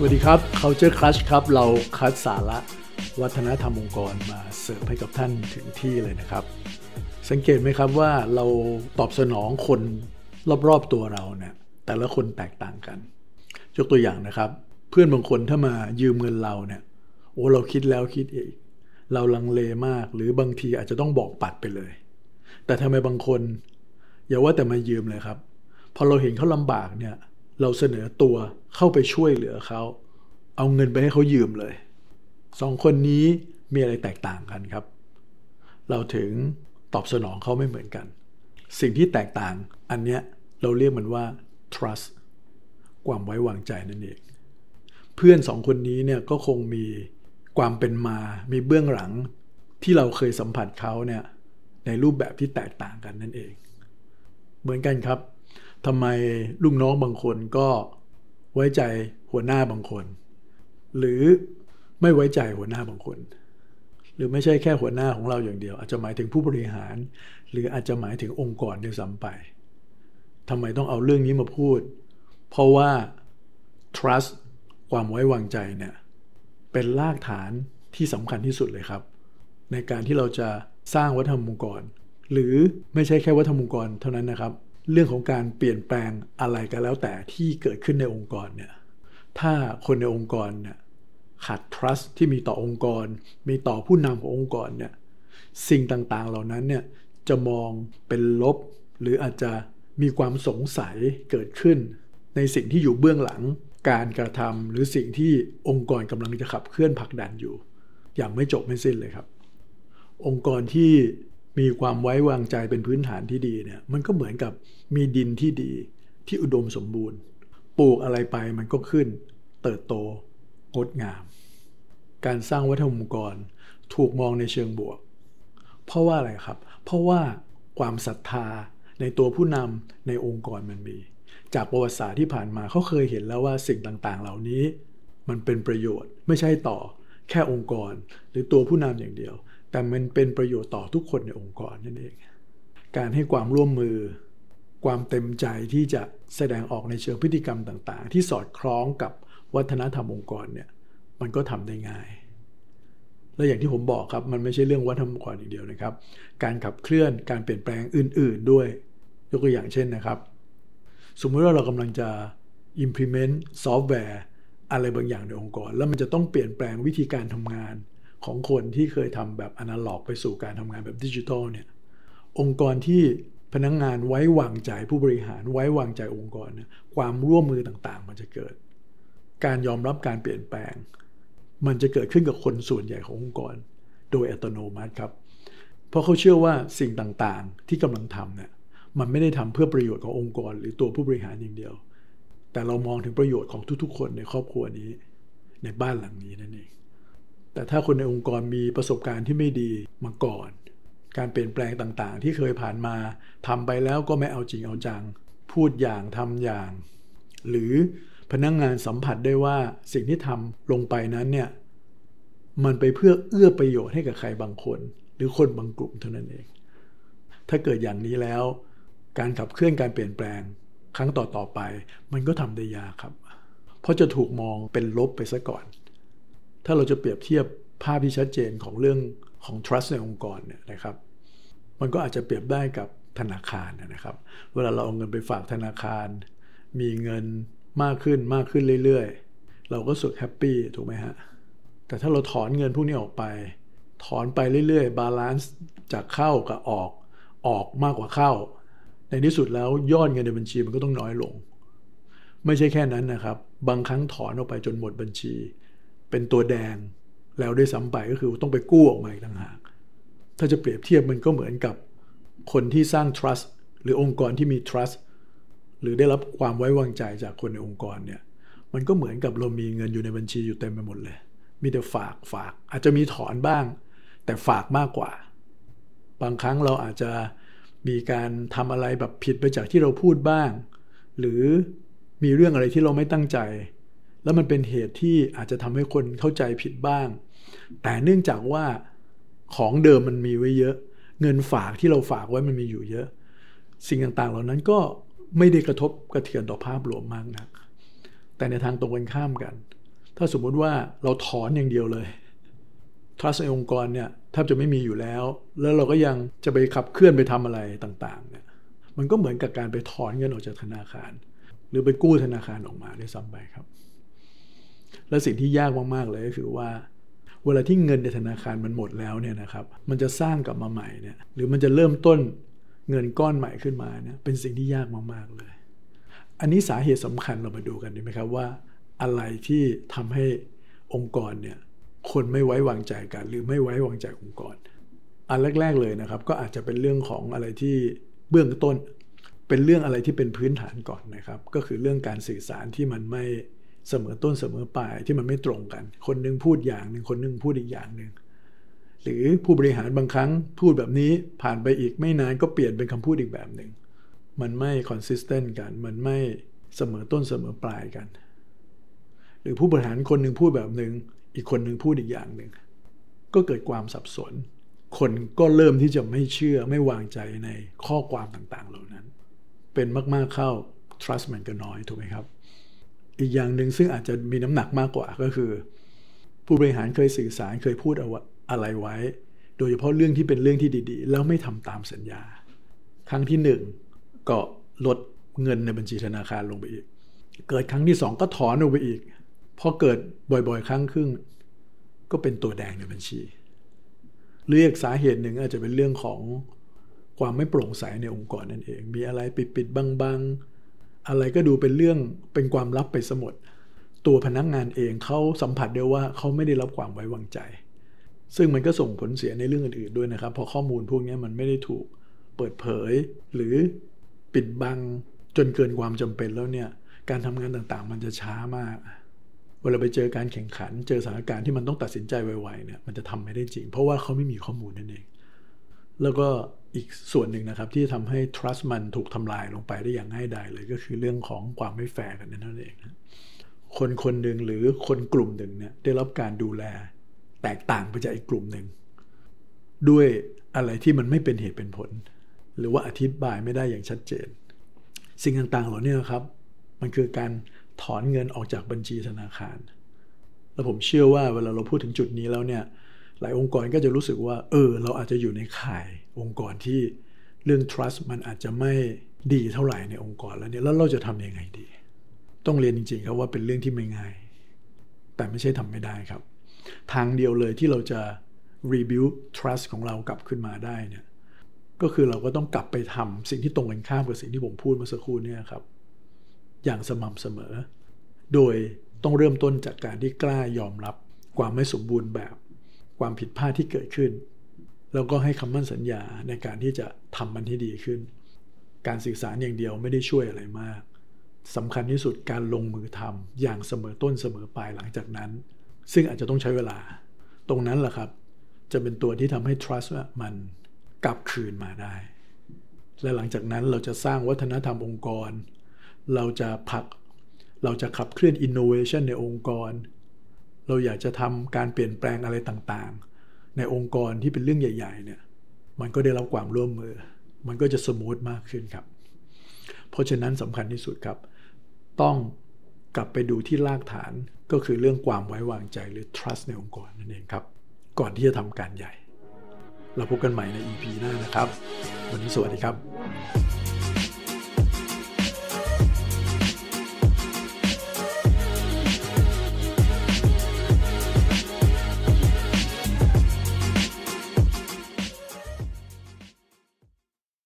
สวัสดีครับ Culture Crush ครับ เราคัดสาระวัฒนธรรมองค์กรมาเสิร์ฟให้กับท่านถึงที่เลยนะครับ สังเกตไหมครับว่าเราตอบสนองคนรอบๆตัวเราเนี่ยแต่ละคนแตกต่างกันยกตัวอย่างนะครับ เพื่อนบางคนถ้ามายืมเงินเราเนี่ยโอ้เราคิดแล้วคิดอีก เราลังเลมากหรือบางทีอาจจะต้องบอกปัดไปเลย แต่ทำไมบางคน อย่าว่าแต่มายืมเลยครับ พอเราเห็นเขาลำบากเนี่ย เราเสนอตัวเข้าไปช่วยเหลือเขา เอาเงินไปให้เขายืมเลยสองคนนี้มีอะไรแตกต่างกันครับ เราถึงตอบสนองเขาไม่เหมือนกัน สิ่งที่แตกต่างอันเนี้ยเราเรียกมันว่า trust ความไว้วางใจนั่นเอง เพื่อนสองคนนี้เนี่ยก็คงมีความเป็นมา มีเบื้องหลังที่เราเคยสัมผัสเขาเนี่ยในรูปแบบที่แตกต่างกันนั่นเอง เหมือนกันครับ ทำไมลูกน้องบางคนก็ไว้ใจหัวหน้าบางคน หรือไม่ไว้ใจหัวหน้าบางคน หรือไม่ใช่แค่หัวหน้าของเราอย่างเดียว อาจจะหมายถึงผู้บริหาร หรืออาจจะหมายถึงองค์กรด้วยซ้ำไปทำไมต้องเอาเรื่องนี้มาพูด เพราะว่า trust ความไว้วางใจเนี่ยเป็นรากฐานที่สำคัญที่สุดเลยครับ ในการที่เราจะสร้างวัฒนธรรมองค์กร หรือไม่ใช่แค่วัฒนธรรมองค์กรเท่านั้นนะครับ เรื่องของการเปลี่ยนแปลงอะไรก็แล้วแต่ที่เกิดขึ้นในองค์กรเนี่ยถ้าคนในองค์กรเนี่ยขาด trust ที่มีต่อองค์กร มีต่อผู้นำขององค์กรเนี่ยสิ่งต่างๆเหล่านั้นเนี่ยจะมองเป็นลบ หรืออาจจะมีความสงสัยเกิดขึ้น ในสิ่งที่อยู่เบื้องหลังการกระทำหรือสิ่งที่องค์กรกำลังจะขับเคลื่อนผลักดันอยู่ อย่างไม่จบไม่สิ้นเลยครับ องค์กรที่ มีความไว้วางใจเป็นพื้นฐานที่ดีเนี่ยมันก็เหมือนกับมีดินที่ดีที่อุดมสมบูรณ์ ปลูกอะไรไปมันก็ขึ้น เติบโตงดงาม การสร้างวัฒนธรรมองค์กรถูกมองในเชิงบวก เพราะว่าอะไรครับ เพราะว่าความศรัทธาในตัวผู้นำในองค์กรมันมี จากประวัติศาสตร์ที่ผ่านมาเขาเคยเห็นแล้วว่าสิ่งต่างๆ เหล่านี้ มันเป็นประโยชน์ไม่ใช่ต่อแค่องค์กร หรือตัวผู้นำอย่างเดียว แต่มันเป็นประโยชน์ต่อทุกคนในองค์กรนั่นเอง การให้ความร่วมมือ ความเต็มใจที่จะแสดงออกในเชิงพฤติกรรมต่าง ๆ ที่สอดคล้องกับวัฒนธรรมองค์กรเนี่ยมันก็ทำได้ง่าย และอย่างที่ผมบอกครับมันไม่ใช่เรื่องวัฒนธรรมองค์กรอย่างเดียวนะครับ การขับเคลื่อนการเปลี่ยนแปลงอื่น ๆ ด้วย ยกตัวอย่างเช่นนะครับ สมมติว่าเรากำลังจะ implement ซอฟต์แวร์อะไรบางอย่างในองค์กร แล้วมันจะต้องเปลี่ยนแปลงวิธีการทำงาน ของคนที่เคยทำแบบอนาล็อก ไปสู่การทำงานแบบดิจิทัลเนี่ยองค์กรที่พนักงงานไว้วางใจผู้บริหารไว้วางใจองค์กรเนี่ยความร่วมมือต่างๆ มันจะเกิด การยอมรับการเปลี่ยนแปลง มันจะเกิดขึ้นกับคนส่วนใหญ่ขององค์กร โดยอัตโนมัติครับ เพราะเขาเชื่อว่าสิ่งต่างๆ ที่กำลังทำเนี่ยมันไม่ได้ทำเพื่อประโยชน์ขององค์กร หรือตัวผู้บริหารอย่างเดียว แต่เรามองถึงประโยชน์ของทุกๆ คนในครอบครัวนี้ ในบ้านหลังนี้นั่นเอง แต่ถ้าคนในองค์กรมีประสบการณ์ที่ไม่ดีมาก่อน การเปลี่ยนแปลงต่างๆ ที่เคยผ่านมาทำไปแล้วก็ไม่เอาจริงเอาจัง พูดอย่างทำอย่าง หรือพนักงงานสัมผัสได้ว่าสิ่งที่ทำลงไปนั้นเนี่ยมันไปเพื่อเอื้อประโยชน์ให้กับใครบางคน หรือคนบางกลุ่มเท่านั้นเอง ถ้าเกิดอย่างนี้แล้ว การขับเคลื่อนการเปลี่ยนแปลงครั้งต่อๆไป มันก็ทำได้ยากครับ เพราะจะถูกมองเป็นลบไปซะก่อน ถ้าเราจะเปรียบเทียบภาพที่ชัดเจนของเรื่องของ trust ในองค์กรเนี่ยนะครับ มันก็อาจจะเปรียบได้กับธนาคารนะครับ เวลาเราเอาเงินไปฝากธนาคาร มีเงินมากขึ้นมากขึ้นเรื่อยๆ เราก็สุด happy ถูกไหมฮะ แต่ถ้าเราถอนเงินพวกนี้ออกไป ถอนไปเรื่อยๆ balance จากเข้ากับออกออกมากกว่าเข้า ในที่สุดแล้วยอดเงินในบัญชีมันก็ต้องน้อยลง ไม่ใช่แค่นั้นนะครับ บางครั้งถอนออกไปจนหมดบัญชี เป็นตัวแดงแล้วด้วยซ้ำไปก็คือต้องไปกู้ออกมาอีกต่างหาก ถ้าจะเปรียบเทียบมันก็เหมือนกับคนที่สร้าง trust หรือองค์กรที่มี trust หรือได้รับความไว้วางใจจากคนในองค์กรเนี่ยมันก็เหมือนกับเรามีเงินอยู่ในบัญชีอยู่เต็มไปหมดเลย มีแต่ฝากฝาก อาจจะมีถอนบ้าง แต่ฝากมากกว่า บางครั้งเราอาจจะมีการทำอะไรแบบผิดไปจากที่เราพูดบ้าง หรือมีเรื่องอะไรที่เราไม่ตั้งใจ แล้วมันเป็นเหตุที่อาจจะทำให้คนเข้าใจผิดบ้าง แต่เนื่องจากว่าของเดิมมันมีไว้เยอะ เงินฝากที่เราฝากไว้มันมีอยู่เยอะ สิ่งต่างๆ เหล่านั้นก็ไม่ได้กระทบกระเทือนต่อภาพรวมมากนัก แต่ในทางตรงกันข้ามกัน ถ้าสมมุติว่าเราถอนอย่างเดียวเลย trust ในองค์กรเนี่ยแทบจะไม่มีอยู่แล้ว แล้วเราก็ยังจะไปขับเคลื่อนไปทำอะไรต่างๆเนี่ยมันก็เหมือนกับการไปถอนเงินออกจากธนาคาร หรือไปกู้ธนาคารออกมาด้วยซ้ำไปครับ และสิ่งที่ยากมากๆเลยก็คือว่า เวลาที่เงินในธนาคารมันหมดแล้วเนี่ยนะครับ มันจะสร้างกลับมาใหม่เนี่ยหรือมันจะเริ่มต้นเงินก้อนใหม่ขึ้นมาเนี่ยเป็นสิ่งที่ยากมากๆเลย อันนี้สาเหตุสำคัญเรามาดูกันดีไหมครับว่า อะไรที่ทำให้องค์กรเนี่ยคนไม่ไว้วางใจกัน หรือไม่ไว้วางใจองค์กร อันแรก ๆเลยนะครับ ก็อาจจะเป็นเรื่องของอะไรที่เบื้องต้น เป็นเรื่องอะไรที่เป็นพื้นฐานก่อนนะครับ ก็คือเรื่องการสื่อสารที่มันไม่ เสมอต้นเสมอปลายที่มันไม่ตรงกัน คนนึงพูดอย่างหนึ่งคนนึงพูดอีกอย่างหนึ่งหรือผู้บริหารบางครั้งพูดแบบนี้ผ่านไปอีกไม่นานก็เปลี่ยนเป็นคำพูดอีกแบบหนึ่งมันไม่คอนสิสเทนต์กัน มันไม่เสมอต้นเสมอปลายกัน หรือผู้บริหารคนหนึ่งพูดแบบหนึ่งอีกคนหนึ่งพูดอีกอย่างหนึ่งก็เกิดความสับสน คนก็เริ่มที่จะไม่เชื่อไม่วางใจในข้อความต่างๆ เหล่านั้น เป็นมากๆเข้า trust มันก็น้อยถูกไหมครับ อีกอย่างหนึ่งซึ่งอาจจะมีน้ำหนักมากกว่าก็คือ ผู้บริหารเคยสื่อสารเคยพูดเอาอะไรไว้ โดยเฉพาะเรื่องที่เป็นเรื่องที่ดีๆ แล้วไม่ทำตามสัญญา ครั้งที่หนึ่งก็ลดเงินในบัญชีธนาคารลงไปอีก เกิดครั้งที่สองก็ถอนลงไปอีกพอเกิดบ่อยๆ ครั้งครึ่ง ก็เป็นตัวแดงในบัญชี เรียกสาเหตุหนึ่งอาจจะเป็นเรื่องของความไม่โปร่งใสในองค์กรนั่นเอง มีอะไรปิดๆบังๆ อะไรก็ดูเป็นเรื่องเป็นความลับไปสมดตัวพนักงงานเองเขาสัมผัสได้ว่าเขาไม่ได้รับความไว้วางใจ ซึ่งมันก็ส่งผลเสียในเรื่องอื่นๆด้วยนะครับเพราะข้อมูลพวกนี้มันไม่ได้ถูกเปิดเผย หรือปิดบังจนเกินความจำเป็นแล้วเนี่ยการทำงานต่างๆ มันจะช้ามากเวลาไปเจอการแข่งขัน เจอสถานการณ์ที่มันต้องตัดสินใจไวๆเนี่ยมันจะทำไม่ได้จริง เพราะว่าเขาไม่มีข้อมูลนั่นเอง แล้วก็ อีกส่วนหนึ่งนะครับที่ทำให้ trust มันถูกทำลายลงไปได้อย่างง่ายดายเลยก็คือเรื่องของความไม่แฟร์กันนั่นเองคนคนหนึ่งหรือคนกลุ่มหนึ่งเนี่ยได้รับการดูแลแตกต่างไปจากอีกกลุ่มหนึ่งด้วยอะไรที่มันไม่เป็นเหตุเป็นผล หรือว่าอธิบายไม่ได้อย่างชัดเจน สิ่งต่างๆเหล่านี้ครับ มันคือการถอนเงินออกจากบัญชีธนาคาร แล้วผมเชื่อว่าเวลาเราพูดถึงจุดนี้แล้วเนี่ย หลายองค์กรก็จะรู้สึกว่า เออ เราอาจจะอยู่ในข่ายองค์กรที่เรื่อง trust มันอาจจะไม่ดีเท่าไหร่ในองค์กรแล้วเนี่ยแล้วเราจะทำยังไงดี ต้องเรียนจริงๆครับว่าเป็นเรื่องที่ไม่ง่าย แต่ไม่ใช่ทำไม่ได้ครับ ทางเดียวเลยที่เราจะ rebuild trust ของเรากลับขึ้นมาได้เนี่ยก็คือเราก็ต้องกลับไปทำสิ่งที่ตรงกันข้ามกับสิ่งที่ผมพูดเมื่อสักครู่เนี่ยครับ อย่างสม่ำเสมอ โดยต้องเริ่มต้นจากการที่กล้ายอมรับความไม่สมบูรณ์แบบ ความผิดพลาดที่เกิดขึ้น แล้วก็ให้คำมั่นสัญญาในการที่จะทำมันให้ดีขึ้น การสื่อสารอย่างเดียวไม่ได้ช่วยอะไรมากสำคัญที่สุดการลงมือทำอย่างเสมอต้นเสมอปลายหลังจากนั้น ซึ่งอาจจะต้องใช้เวลา ตรงนั้นแหละครับ จะเป็นตัวที่ทำให้ trust มันกลับคืนมาได้ และหลังจากนั้นเราจะสร้างวัฒนธรรมองค์กร เราจะผลัก เราจะขับเคลื่อน innovation ในองค์กร เราอยากจะทำการเปลี่ยนแปลงอะไรต่างๆ ในองค์กรที่เป็นเรื่องใหญ่ ๆ เนี่ยมันก็ได้รับความร่วมมือ มันก็จะสมูทมากขึ้นครับ เพราะฉะนั้นสำคัญที่สุดครับ ต้องกลับไปดูที่รากฐานก็คือเรื่องความไว้วางใจหรือ trust ในองค์กรนั่นเองครับ ก่อนที่จะทำการใหญ่ เราพบกันใหม่ใน EP หน้านะครับ วันนี้สวัสดีครับ